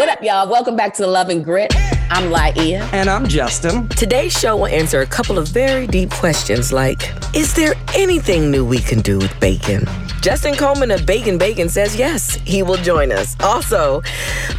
What up, y'all? Welcome back to the Love and Grit. I'm Laia. And I'm Justin. Today's show will answer a couple of very deep questions like Is there anything new we can do with bacon? Justin Coleman of Bake'n Bacon says yes, he will join us. Also,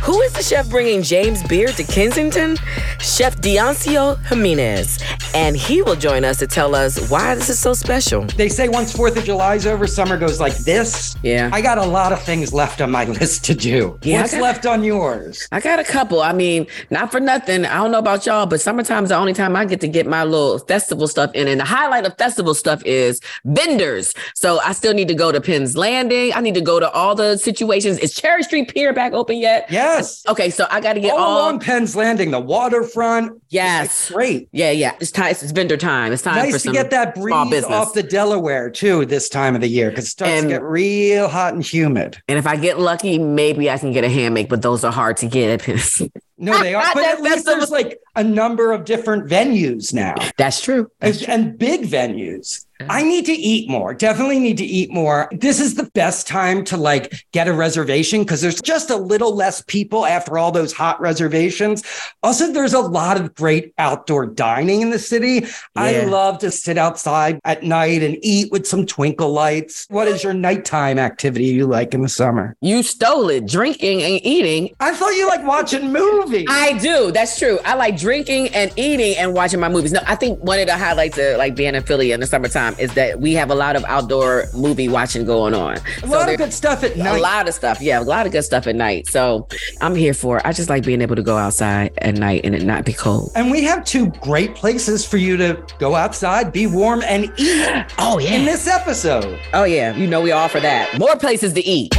who is the chef bringing James Beard to Kensington? Chef Dionicio Jimenez. And he will join us to tell us why this is so special. They say once 4th of July's over, summer goes like this. Yeah. I got a lot of things left on my list to do. Yeah, What's got- left on yours? I got a couple. I mean, not for nothing. I don't know about y'all, but summertime's the only time I get to get my little festival stuff in. And the highlight of festival stuff is vendors. So I still need to go to Penn's Landing. I need to go to all the situations. Is Cherry Street Pier back open yet? Yes. Okay, so I got to get All all. along Penn's Landing, the waterfront. yes. It's great. Yeah, yeah. It's time. It's vendor time. It's time for Nice to some get that breeze off the Delaware too this time of the year because it starts And- to get real hot and humid. and if I get lucky, maybe I can get a hammock, but those are hard to get at Penn's. No, they are, but at least there's like a number of different venues now. That's true. and, and big venues. I need to eat more. Definitely need to eat more. This is the best time to like get a reservation because there's just a little less people after all those hot reservations. Also, there's a lot of great outdoor dining in the city. I love to sit outside at night and eat with some twinkle lights. What is your nighttime activity you like in the summer? You stole it, drinking and eating. I thought you like watching movies. I do. That's true. I like drinking and eating and watching my movies. No, I think one of the highlights of like being in Philly in the summertime is that we have a lot of outdoor movie watching going on. a lot of good stuff at night. a lot of stuff. Yeah, a lot of good stuff at night. So I'm here for it. I just like being able to go outside at night and it not be cold. And we have two great places for you to go outside, be warm, and eat Oh yeah. in this episode. Oh yeah. You know we offer that. More places to eat.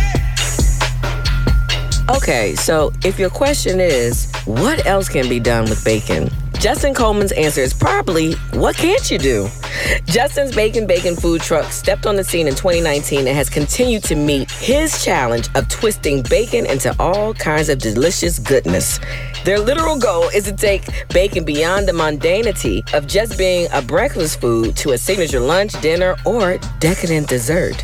Okay, so if your question is, what else can be done with bacon? Justin Coleman's answer is probably, what can't you do? Justin's Bake'n Bacon food truck stepped on the scene in 2019 and has continued to meet his challenge of twisting bacon into all kinds of delicious goodness. Their literal goal is to take bacon beyond the mundanity of just being a breakfast food to a signature lunch, dinner, or decadent dessert.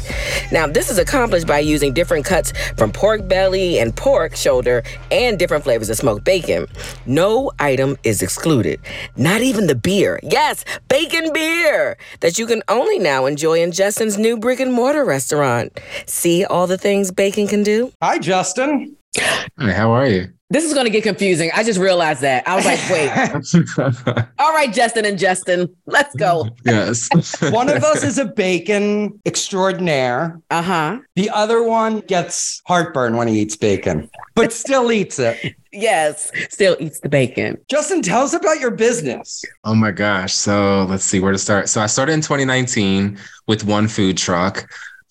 Now, this is accomplished by using different cuts from pork belly and pork shoulder and different flavors of smoked bacon. No item is excluded, not even the beer. Yes, bacon beer that you can only now enjoy in Justin's new brick and mortar restaurant. See all the things bacon can do? Hi, Justin. Hi, how are you? This is gonna get confusing. I just realized that. I was like, wait. All right, Justin and Justin, let's go. yes. One of us is a bacon extraordinaire. Uh-huh. The other one gets heartburn when he eats bacon, but still eats it. Yes. Still eats the bacon. Justin, tell us about your business. Oh my gosh. So let's see where to start. So I started in 2019 with one food truck.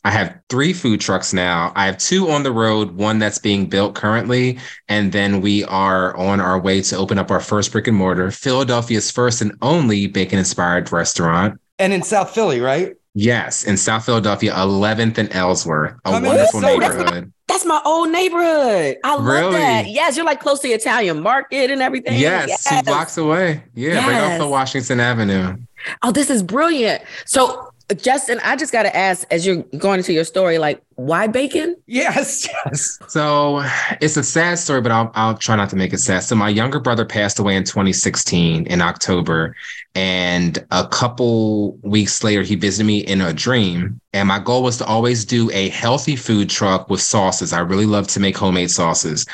I have three food trucks now. I have two on the road, one that's being built currently, and then we are on our way to open up our first brick and mortar, Philadelphia's first and only bacon inspired restaurant. And in South Philly, right? Yes, in South Philadelphia, 11th and Ellsworth, a I mean, wonderful that's so- neighborhood. That's my old neighborhood. I love Really? that. Yes, you're like close to the Italian market and everything. Yes, two blocks away. Yeah, right off Yes. of Washington Avenue. Oh, this is brilliant. So, Justin, I just got to ask as you're going into your story, like, why bacon? Yes, yes. So it's a sad story, but I'll I'll try not to make it sad. So my younger brother passed away in 2016 in October, and a couple weeks later he visited me in a dream. And my goal was to always do a healthy food truck with sauces. I really love to make homemade sauces,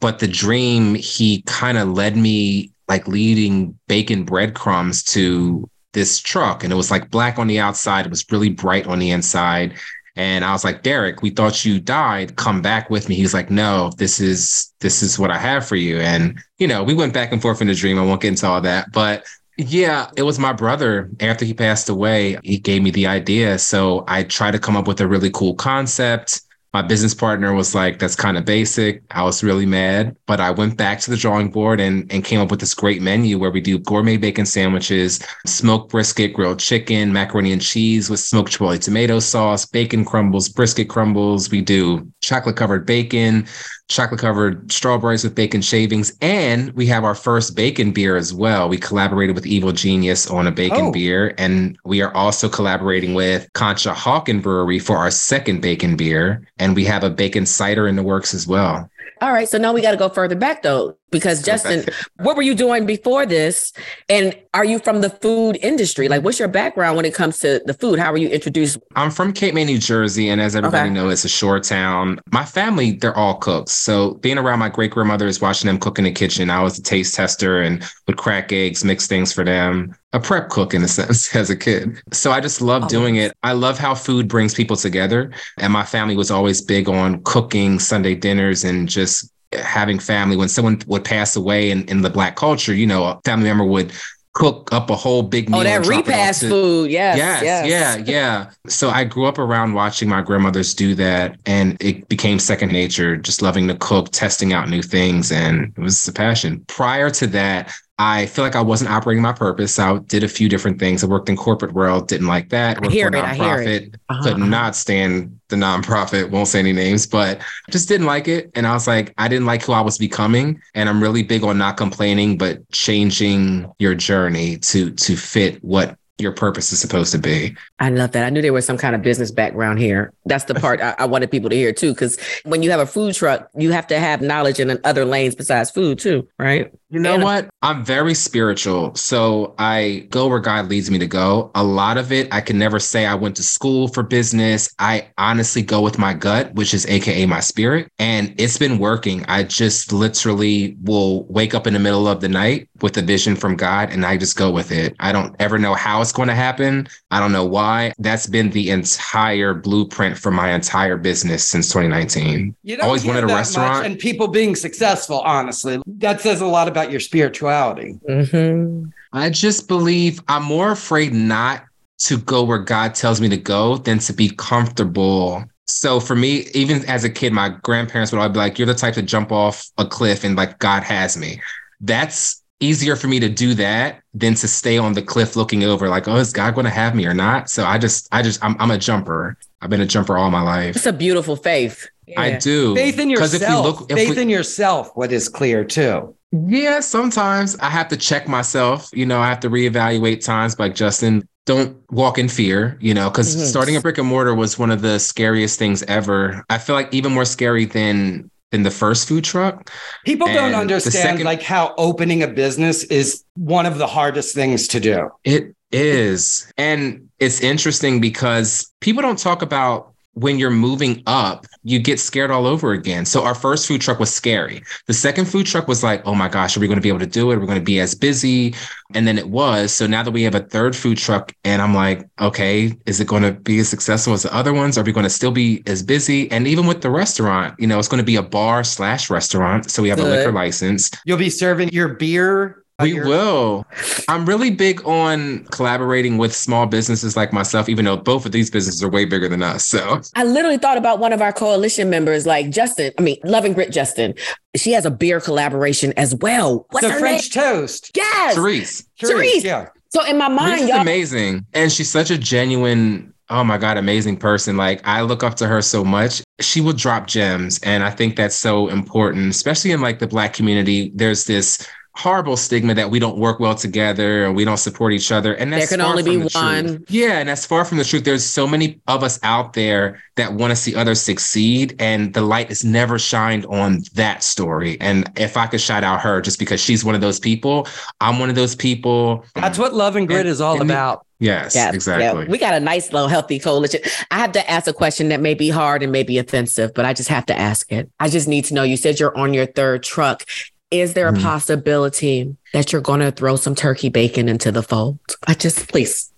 but the dream he kind of led me like leading bacon breadcrumbs to this truck, and it was like black on the outside. It was really bright on the inside. And I was like, Derek, we thought you died. Come back with me. He's like, No, this is this is what I have for you. And you know, we went back and forth in the dream. I won't get into all that, but yeah, it was my brother. After he passed away, he gave me the idea. So I tried to come up with a really cool concept. My business partner was like, that's kind of basic. I was really mad, but I went back to the drawing board and, and came up with this great menu where we do gourmet bacon sandwiches, smoked brisket, grilled chicken, macaroni and cheese with smoked chipotle tomato sauce, bacon crumbles, brisket crumbles. We do chocolate covered bacon, chocolate covered strawberries with bacon shavings, and we have our first bacon beer as well. We collaborated with Evil Genius on a bacon Oh. beer, and we are also collaborating with Conshohocken Brewery for our second bacon beer, and we have a bacon cider in the works as well. All right. So now we got to go further back though, because Justin, what were you doing before this? And are you from the food industry? Like, what's your background when it comes to the food? How were you introduced? I'm from Cape May, New Jersey. And as everybody okay. knows, it's a shore town. My family, they're all cooks. So being around my great grandmothers, watching them cook in the kitchen, I was a taste tester and would crack eggs, mix things for them. A prep cook in a sense as a kid. So I just love oh, doing it. I love how food brings people together. And my family was always big on cooking Sunday dinners and just having family when someone would pass away in, in the black culture you know a family member would cook up a whole big oh, meal. Oh, that repast to, food. Yes, yes. Yes. Yeah. Yeah. So I grew up around watching my grandmothers do that and it became second nature, just loving to cook, testing out new things. And it was a passion. Prior to that, I feel like I wasn't operating my purpose. I did a few different things. I worked in corporate world, didn't like that. Worked I hear for it, nonprofit, uh-huh. could uh-huh. not stand the nonprofit. Won't say any names, but just didn't like it. And I was like, I didn't like who I was becoming. And I'm really big on not complaining, but changing your journey to to fit what your purpose is supposed to be. I love that. I knew there was some kind of business background here. That's the part I, I, wanted people to hear too. Because when you have a food truck, you have to have knowledge in other lanes besides food too, right? You know and, what? I'm very spiritual. So I go where God leads me to go. A lot of it, I can never say I went to school for business. I honestly go with my gut, which is AKA my spirit. And it's been working. I just literally will wake up in the middle of the night with a vision from God and I just go with it. I don't ever know how it's going to happen. I don't know why. That's been the entire blueprint for my entire business since 2019. You don't always wanted a restaurant and people being successful, honestly. That says a lot about about your spirituality. Mm-hmm. I just believe I'm more afraid not to go where God tells me to go than to be comfortable. So for me, even as a kid, my grandparents would always be like, You're the type to jump off a cliff and like God has me. That's easier for me to do that than to stay on the cliff looking over, like, oh, is God going to have me or not? So I just, I just, I'm, I'm a jumper. I've been a jumper all my life. It's a beautiful faith. Yeah. I do. Faith in yourself. If you look, if faith we, in yourself, what is clear too. Yeah, sometimes I have to check myself. You know, I have to reevaluate times like Justin. Don't walk in fear, you know, because mm-hmm. starting a brick and mortar was one of the scariest things ever. I feel like even more scary than than the first food truck. People and don't understand second, like how opening a business is one of the hardest things to do. It is. And it's interesting because people don't talk about when you're moving up, you get scared all over again. So our first food truck was scary. The second food truck was like, oh my gosh, are we going to be able to do it? We're going to be as busy. And then it was. So now that we have a third food truck, and I'm like, okay, is it going to be as successful as the other ones? Are we going to still be as busy? And even with the restaurant, you know, it's going to be a bar slash restaurant. So we have Good. a liquor license. You'll be serving your beer we will. I'm really big on collaborating with small businesses like myself, even though both of these businesses are way bigger than us. So I literally thought about one of our coalition members, like Justin. I mean, Love and Grit Justin. She has a beer collaboration as well. What's the her French name? toast. Yes. Therese. Therese. Yeah. So in my mind, Therese amazing, and she's such a genuine oh my god amazing person like i look up to her so much she will drop gems and i think that's so important especially in like the black community there's this horrible stigma that we don't work well together and we don't support each other. And that's there can only be one. Truth. Yeah, and that's far from the truth. There's so many of us out there that want to see others succeed, and the light is never shined on that story. And if I could shout out her, just because she's one of those people, I'm one of those people. That's what love and grit and, is all about. Yes, yes, exactly. Yeah. We got a nice little healthy coalition. I have to ask a question that may be hard and may be offensive, but I just have to ask it. I just need to know. You said you're on your third truck. Is there a mm. possibility that you're going to throw some turkey bacon into the fold? I just, please.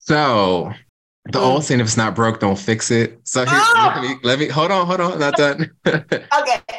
So, the mm. old saying, if it's not broke, don't fix it. So, here, oh! let, me, let me, hold on, hold on, not done. okay.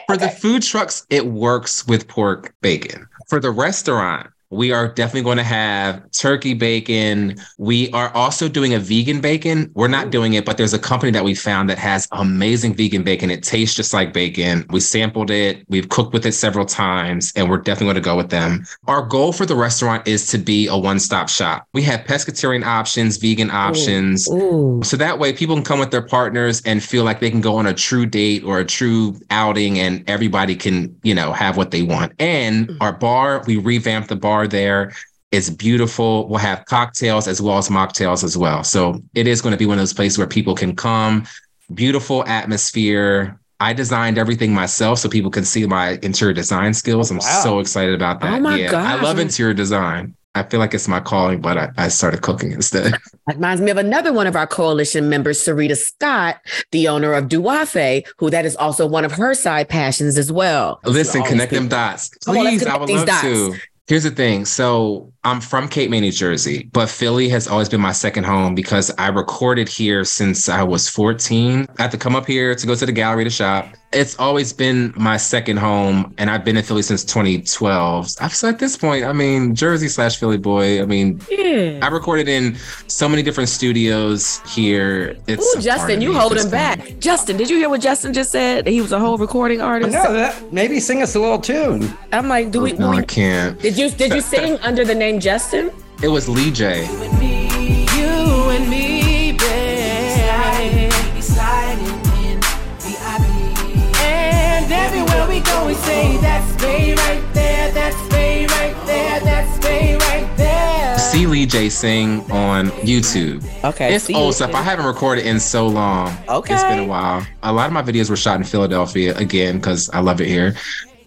For okay. the food trucks, it works with pork bacon. For the restaurant, we are definitely going to have turkey bacon. We are also doing a vegan bacon. We're not doing it, but there's a company that we found that has amazing vegan bacon. It tastes just like bacon. We sampled it, we've cooked with it several times, and we're definitely going to go with them. Our goal for the restaurant is to be a one stop shop. We have pescatarian options, vegan options. Ooh. Ooh. So that way people can come with their partners and feel like they can go on a true date or a true outing and everybody can, you know, have what they want. And mm. our bar, we revamped the bar there. It's beautiful. We'll have cocktails as well as mocktails as well. So it is going to be one of those places where people can come, beautiful atmosphere, I designed everything myself so people can see my interior design skills. I'm Wow. so excited about that. Oh my yeah, I love interior design. I feel like it's my calling, but I, I started cooking instead. That reminds me of another one of our coalition members, Sarita Scott, the owner of Duafe, who that is also one of her side passions as well. Listen, connect think- them dots. Come on, Please, I would love dots. to. Here's the thing. So I'm from Cape May, New Jersey, but Philly has always been my second home because I recorded here since I was 14. I had to come up here to go to the gallery to shop. It's always been my second home, and I've been in Philly since 2012. So at this point, I mean, Jersey slash Philly boy. I mean, Yeah. I recorded in so many different studios here. It's Ooh, Justin, you me at hold this him point. back. Justin, did you hear what Justin just said? He was a whole recording artist. No, that maybe sing us a little tune. I'm like, do we? No, we- I can't. did you did you sing under the name Justin? It was Lee J. You and me, babe. Sliding in VIP. And everywhere we go, we say that's Bay right there, that's Bay right there, that's Bay right there. See Lee J sing on YouTube. Okay, It's old stuff. I haven't recorded in so long. Okay. It's been a while. A lot of my videos were shot in Philadelphia again because I love it here.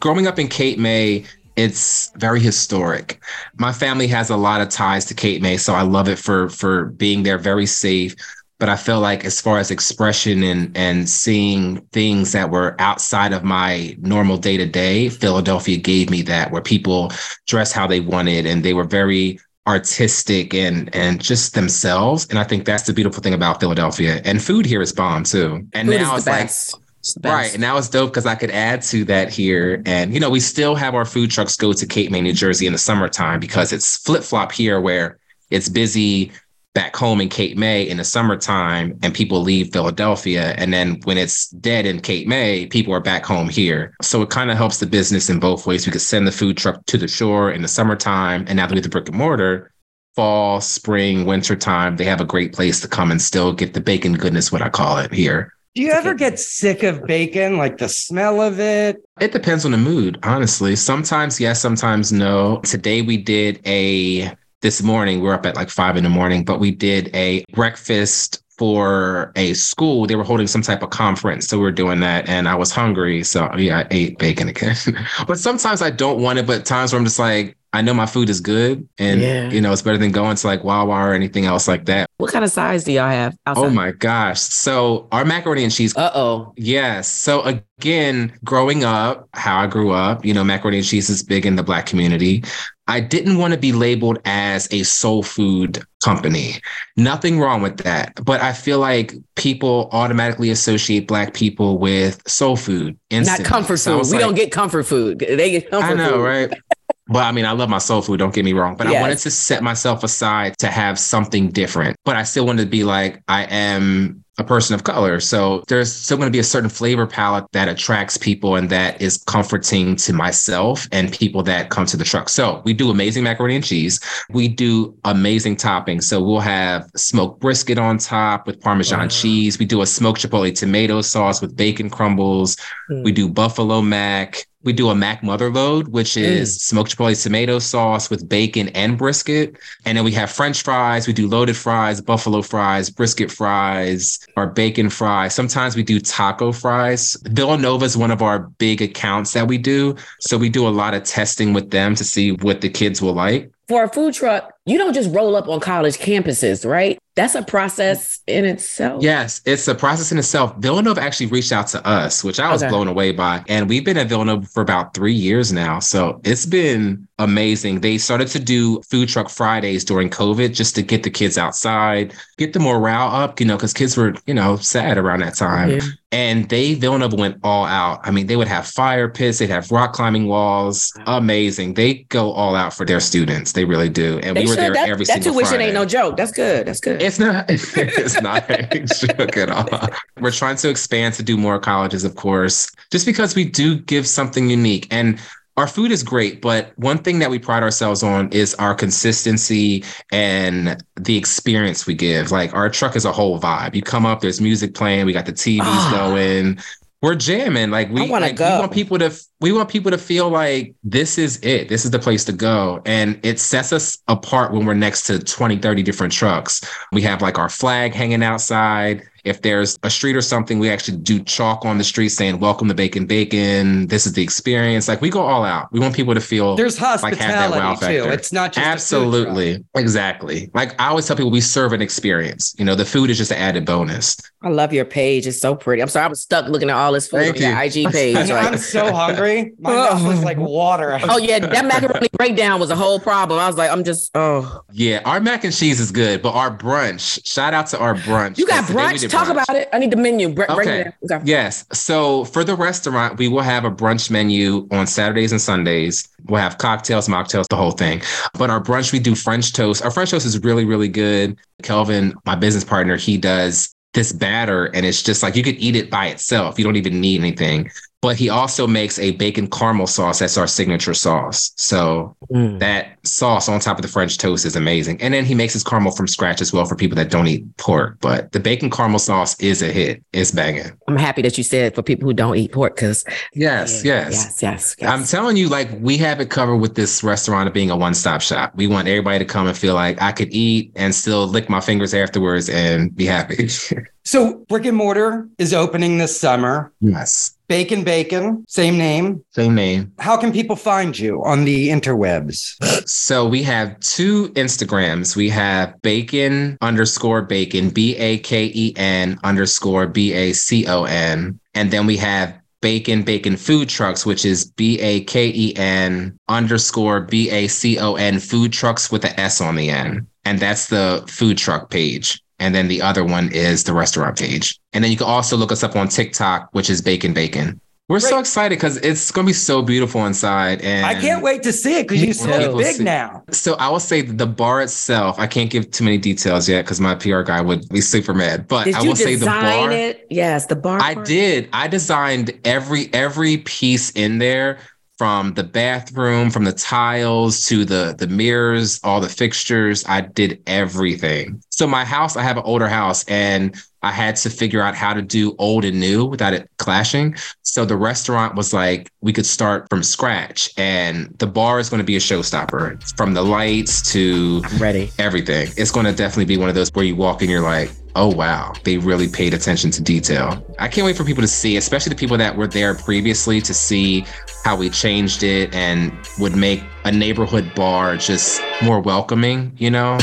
Growing up in Cape May, it's very historic. My family has a lot of ties to Cape May, so I love it for for being there, very safe. But I feel like as far as expression and and seeing things that were outside of my normal day to day, Philadelphia gave me that, where people dress how they wanted and they were very artistic and and just themselves. And I think that's the beautiful thing about Philadelphia. And food here is bomb too. And Food now it's like best. It's the Right. And now it's dope because I could add to that here. And, you know, we still have our food trucks go to Cape May, New Jersey in the summertime because it's flip flop here where it's busy back home in Cape May in the summertime and people leave Philadelphia. And then when it's dead in Cape May, people are back home here. So it kind of helps the business in both ways. We could send the food truck to the shore in the summertime. And now that we have the brick and mortar, fall, spring, winter time, they have a great place to come and still get the bacon goodness, what I call it here. Do you ever get sick of bacon, like the smell of it? It depends on the mood, honestly. Sometimes yes, sometimes no. Today we did a this morning, we're up at like five in the morning, but we did a breakfast for a school. They were holding some type of conference. So we were doing that and I was hungry. So yeah, I ate bacon again. but sometimes I don't want it, but times where I'm just like, I know my food is good and Yeah. you know it's better than going to like Wawa or anything else like that. What kind of size do y'all have? Oh my gosh. So our macaroni and cheese Uh oh. Yes. So again, growing up, how I grew up, you know, macaroni and cheese is big in the black community. I didn't want to be labeled as a soul food company. Nothing wrong with that. But I feel like people automatically associate black people with soul food. Not instantly. comfort food. was we like, don't get comfort food. They get comfort I know, food. right? But I mean, I love my soul food, don't get me wrong. But I wanted to set myself aside to have something different. But I still wanted to be like, I am a person of color. So there's still going to be a certain flavor palette that attracts people and that is comforting to myself and people that come to the truck. So we do amazing macaroni and cheese. We do amazing toppings. So we'll have smoked brisket on top with Parmesan Wow. cheese. We do a smoked chipotle tomato sauce with bacon crumbles. Mm. We do buffalo mac. We do a mac mother load, which Mm. is smoked chipotle tomato sauce with bacon and brisket. And then we have French fries. We do loaded fries, buffalo fries, brisket fries, or bacon fries. Sometimes we do taco fries. Villanova is one of our big accounts that we do. So we do a lot of testing with them to see what the kids will like. For a food truck, you don't just roll up on college campuses, right? That's a process in itself. Yes, it's a process in itself. Villanova actually reached out to us, which I was Okay. blown away by. And we've been at Villanova for about three years now. So it's been amazing. They started to do food truck Fridays during COVID just to get the kids outside, get the morale up, you know, because kids were, you know, sad around that time. Yeah. And they, Villanova went all out. I mean, they would have fire pits, they'd have rock climbing walls. Amazing. They go all out for their students. They really do. And They we were there That, every that single tuition Friday. ain't no joke. That's good. That's good. It's not. It's not a joke at all. We're trying to expand to do more colleges, of course, just because we do give something unique. And our food is great, but one thing that we pride ourselves on is our consistency and the experience we give. Like our truck is a whole vibe. You come up, there's music playing, we got the TVs Ah. going. We're jamming. Like we, like, we want people to we want people to feel like this is it. This is the place to go. And it sets us apart when we're next to 20, 30 different trucks. We have like our flag hanging outside. If there's a street or something, we actually do chalk on the street saying, Welcome to Bake'n Bacon. This is the experience. Like we go all out. We want people to feel There's like have that wow hospitality too. factor. It's not just a food truck. Absolutely. Exactly. Like I always tell people we serve an experience. You know, the food is just an added bonus. I love your page. It's so pretty. I'm sorry, I was stuck looking at all this food Thank on your IG page. And like- I'm so hungry. My oh. mouth was like water. oh yeah, that macaroni breakdown was a whole problem. I was like, I'm just oh. Yeah, our mac and cheese is good, but our brunch, shout out to our brunch. You got brunch? did Talk about it. I need the menu. Bre- Okay. Okay. Yes. So for the restaurant, we will have a brunch menu on Saturdays and Sundays. We'll have cocktails, mocktails, the whole thing. But our brunch, we do French toast. Our French toast is really, really good. Kelvin, my business partner, he does this batter and it's just like you could eat it by itself. You don't even need anything. But he also makes a bacon caramel sauce. That's our signature sauce. So Mm. that sauce on top of the French toast is amazing. And then he makes his caramel from scratch as well for people that don't eat pork. But the bacon caramel sauce is a hit. It's banging. I'm happy that you said for people who don't eat pork because Yes, yes. yes, yes, yes. I'm telling you, like, we have it covered with this restaurant of being a one stop shop. We want everybody to come and feel like I could eat and still lick my fingers afterwards and be happy. So brick and mortar is opening this summer. yes. Bake'n Bacon, same name. Same name. How can people find you on the interwebs? So we have two Instagrams. We have bacon underscore bacon, B A K E N underscore B A C O N. And then we have bacon bacon food trucks, which is B A K E N underscore B A C O N food trucks with the S on the end. And that's the food truck page. And then the other one is the restaurant page. And then you can also look us up on TikTok, which is bacon bacon. We're so excited because it's going to be so beautiful inside. And I can't wait to see it because you Me look too. big See. now. so I will say the bar itself, I can't give too many details yet because my PR guy would be super mad. But Did I will say the bar. it? Yes, the bar. I part? did. I designed every every piece in there from the bathroom, from the tiles to the the mirrors, all the fixtures. I did everything. So my house, I have an older house and I had to figure out how to do old and new without it clashing. So the restaurant was like we could start from scratch and the bar is going to be a showstopper from the lights to I'm ready. everything. It's going to definitely be one of those where you walk in, you're like, oh, wow, they really paid attention to detail. I can't wait for people to see, especially the people that were there previously, to see how we changed it and would make a neighborhood bar just more welcoming, you know?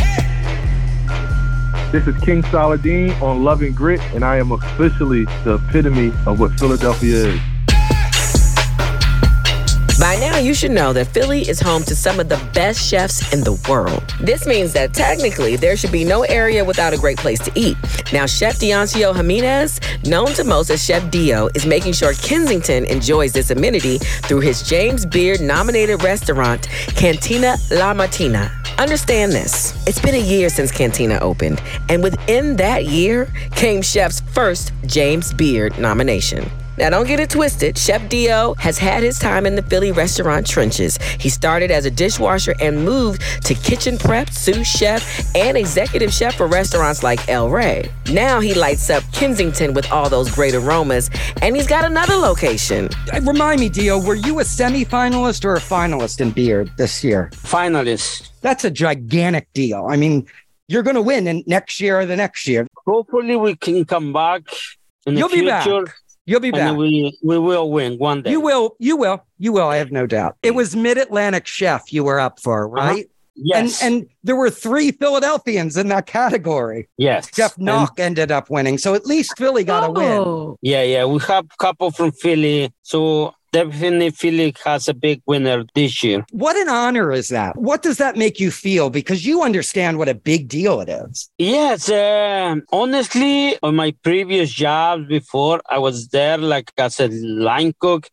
This is King Saladin on Love and Grit, and I am officially the epitome of what Philadelphia is. By now, you should know that Philly is home to some of the best chefs in the world. This means that technically there should be no area without a great place to eat. Now, Chef Dionicio Jimenez, known to most as Chef Dio, is making sure Kensington enjoys this amenity through his James Beard nominated restaurant, Cantina La Martina. Understand this it's been a year since Cantina opened, and within that year came Chef's first James Beard nomination. Now, don't get it twisted. Chef Dio has had his time in the Philly restaurant trenches. He started as a dishwasher and moved to kitchen prep, sous chef, and executive chef for restaurants like El Rey. Now he lights up Kensington with all those great aromas, and he's got another location. Uh, Remind me, Dio, were you a semi-finalist or a finalist in Beard this year? Finalist. That's a gigantic deal. I mean, you're going to win in next year or the next year. Hopefully, we can come back in You'll the be back. You'll be back. and we we will win one day. You will. You will. You will. I have no doubt. It was Mid Atlantic Chef you were up for, uh-huh. right? Yes. And and there were three Philadelphians in that category. yes. Jeff And- Knock ended up winning, so at least Philly got a win. Oh. yeah, yeah. We have a couple from Philly, so definitely Philly has a big winner this year. What an honor is that? What does that make you feel? Because you understand what a big deal it is. Yes, um, honestly, on my previous jobs before, I was there like as a line cook,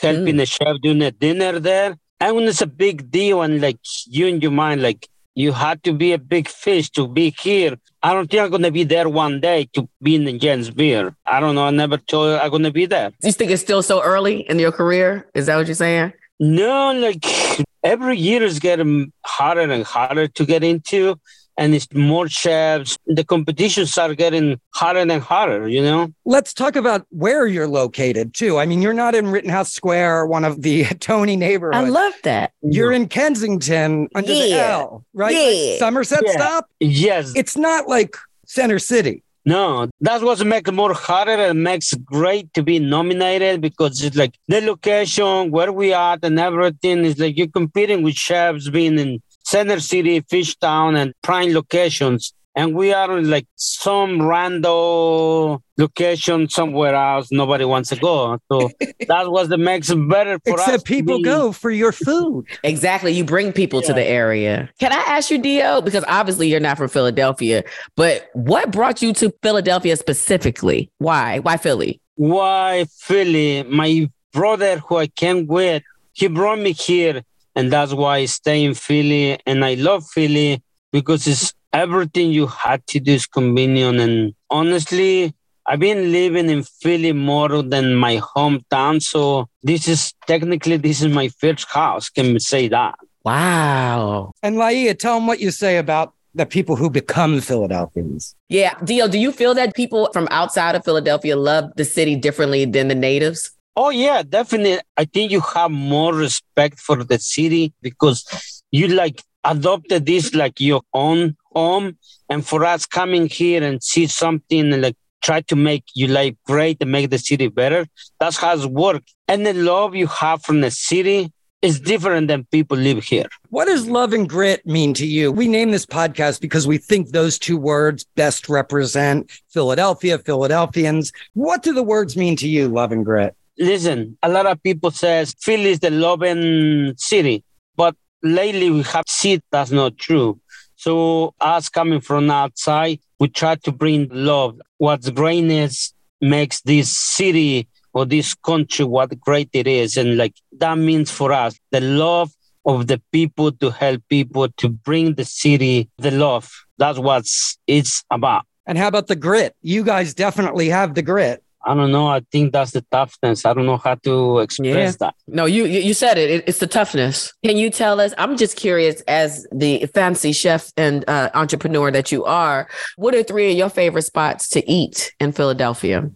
helping the chef doing a dinner there. And when it's a big deal, and like you in your mind, like you had to be a big fish to be here. I don't think I'm gonna be there one day to be in the James Beard. I don't know. I never told you I'm gonna be there. You think it's still so early in your career? Is that what you're saying? No, like every year is getting harder and harder to get into, and it's more chefs. The competitions are getting harder and harder. You know. Let's talk about where you're located too. I mean, you're not in Rittenhouse Square, one of the Tony neighborhoods. I love that. You're in Kensington under the Yeah. L, right? Yeah. Like Somerset Yeah. stop. Yes, It's not like Center City. No, that's what makes it more harder and makes great to be nominated because it's like the location, where we are, and everything is like you're competing with chefs being in Center City, Fishtown, and prime locations. And we are in like some random location somewhere else nobody wants to go. So that was the makes it better for us. Except to people be- go for your food. Exactly. You bring people to the area. Can I ask you, Dio? Because obviously you're not from Philadelphia, but what brought you to Philadelphia specifically? Why? Why Philly? why Philly? My brother who I came with, he brought me here, and that's why I stay in Philly. And I love Philly because it's everything you had to do is convenient. And honestly, I've been living in Philly more than my hometown. So this is technically this is my first house. Can we say that? Wow. And Laia, tell them what you say about the people who become Philadelphians. Yeah. Dio, do you feel that people from outside of Philadelphia love the city differently than the natives? Oh yeah, definitely. I think you have more respect for the city because you like adopted this like your own home. And for us coming here and see something and like try to make your life great and make the city better, that's how it works. And the love you have from the city is different than people live here. What does love and grit mean to you? We name this podcast because we think those two words best represent Philadelphia, Philadelphians. What do the words mean to you, love and grit? Listen, a lot of people says Philly is the loving city, but lately we have seen that's not true. So us coming from outside, we try to bring love. What's greatness makes this city or this country what great it is. And like that means for us the love of the people to help people to bring the city the love. That's what it's about. And how about the grit? You guys definitely have the grit. I don't know. I think that's the toughness. I don't know how to express that. No, you you you said it. it. It's the toughness. Can you tell us? I'm just curious, as the fancy chef and uh, entrepreneur that you are, what are three of your favorite spots to eat in Philadelphia?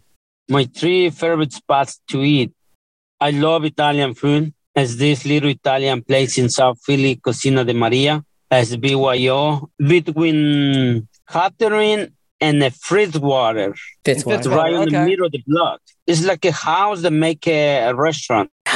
my three favorite spots to eat. I love Italian food. As this little Italian place in South Philly, Cocina de Maria, as BYO, between Catherine and the Fritzwater. Fitzwater. It's right in the middle of the block. It's like a house that make a, a restaurant.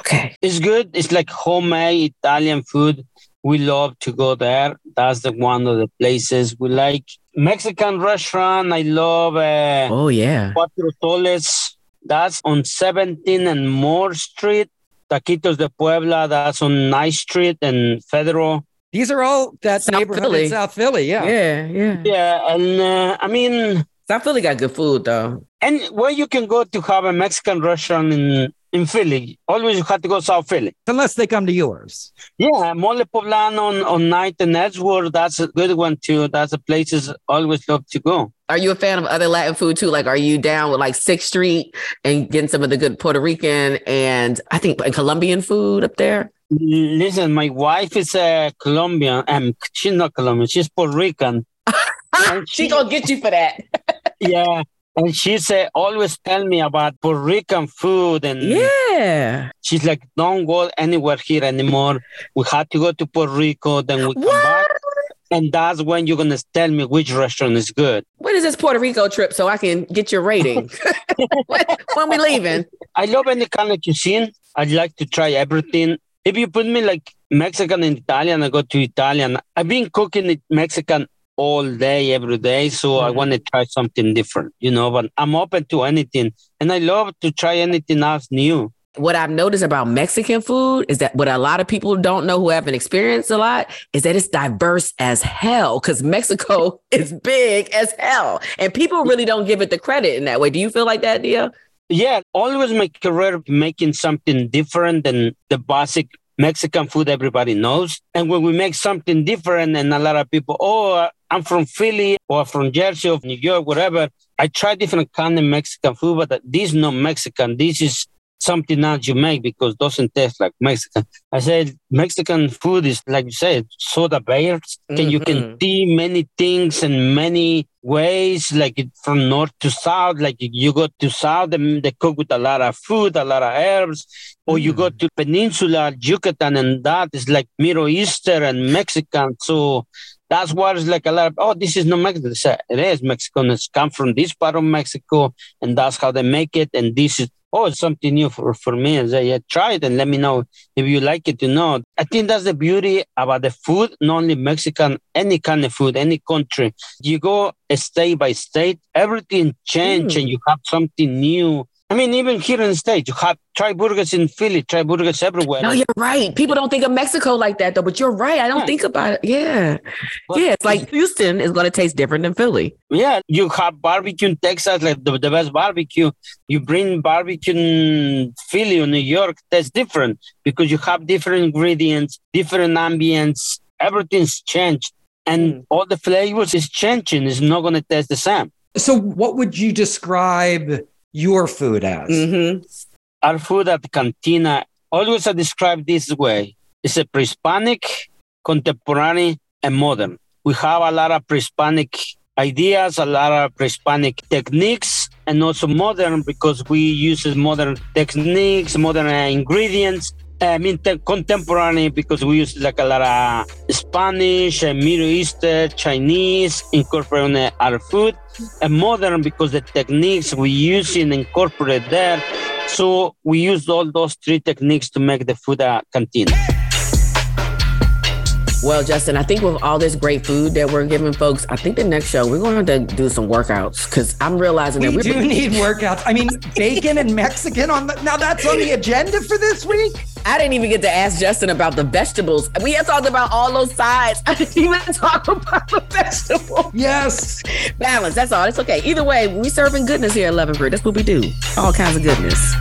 okay. It's good. It's like homemade Italian food. We love to go there. That's the one of the places we like. Mexican restaurant. I love uh, Oh yeah. Cuatro Soles. That's on 17 and Moore Street. Taquitos de Puebla. That's on Nice Street and Federal. These are all that South neighborhood Philly. in South Philly. Yeah. Yeah, yeah. Yeah, and uh, I mean, South Philly got good food though. and where you can go to have a Mexican restaurant in in Philly, always you have to go South Philly. Unless they come to yours. Yeah, Mole Poblano on, on night and Edgewood. That's a good one too. That's a places always love to go. Are you a fan of other Latin food too? Like, are you down with like Sixth Street and getting some of the good Puerto Rican and I think and Colombian food up there? Listen, my wife is a Colombian. Um, she's not Colombian. She's Puerto Rican. And she gonna get you for that. yeah. And she said, always tell me about Puerto Rican food. And Yeah. she's like, don't go anywhere here anymore. We had to go to Puerto Rico. Then we come back. And that's when you're to tell me which restaurant is good. When is this Puerto Rico trip so I can get your rating? when, when we leaving? I love any kind of cuisine. I'd like to try everything. If you put me like Mexican and Italian, I go to Italian. I've been cooking it Mexican all day, every day. So I Mhm. want to try something different, you know, but I'm open to anything. And I love to try anything else new. What I've noticed about Mexican food is that what a lot of people don't know who haven't experienced a lot is that it's diverse as hell because Mexico is big as hell. And people really don't give it the credit in that way. Do you feel like that, Dio? Yeah, always my career making something different than the basic Mexican food everybody knows. And when we make something different, and a lot of people, oh, uh, I'm from Philly or from Jersey or New York, whatever. I try different kind of Mexican food, but this is not Mexican. This is something else you make because it doesn't taste like Mexican. I said Mexican food is like you said, soda bears. Can you can Mhm. see many things and many ways, like from north to south. Like you go to south, and they cook with a lot of food, a lot of herbs. Or you go to Peninsula, Yucatan, and that is like Middle Eastern and Mexican. So that's why it's like a lot of, oh, this is not Mexican. It is Mexican. It's come from this part of Mexico, and that's how they make it. And this is, oh, it's something new for, for me. And say, yeah, try it and let me know if you like it, you know. I think that's the beauty about the food, not only Mexican, any kind of food, any country. You go state by state, everything change Mm. and you have something new. I mean, even here in the States, you have try burgers in Philly, try burgers everywhere. No, you're right. People don't think of Mexico like that though, but you're right. I don't Yeah. think about it. Yeah. But- yeah. It's like Houston is going to taste different than Philly. Yeah, you have barbecue in Texas, like the, the best barbecue. You bring barbecue in Philly or New York, that's different because you have different ingredients, different ambience, everything's changed. And hmm. all the flavors is changing. It's not gonna taste the same. So, what would you describe your food as? Mm-hmm. Our food at Cantina, always I describe this way. It's a pre-Hispanic, contemporary, and modern. We have a lot of pre-Hispanic ideas, a lot of pre-Hispanic techniques, and also modern because we use modern techniques, modern ingredients. I mean, te- contemporary because we use like a lot of Spanish, uh, Middle Eastern, Chinese, incorporating uh, our food, and modern because the techniques we use and incorporate there. So we use all those three techniques to make the food a cantina. Well, Justin, I think with all this great food that we're giving folks, I think the next show we're going to do some workouts because I'm realizing that We do need workouts. I mean, bacon and Mexican on the now that's on the agenda for this week. I didn't even get to ask Justin about the vegetables. We had talked about all those sides. I didn't even talk about the vegetables. Yes. Balance. That's all. It's okay. Either way, we serving goodness here at Eleven Fruit. That's what we do. All kinds of goodness.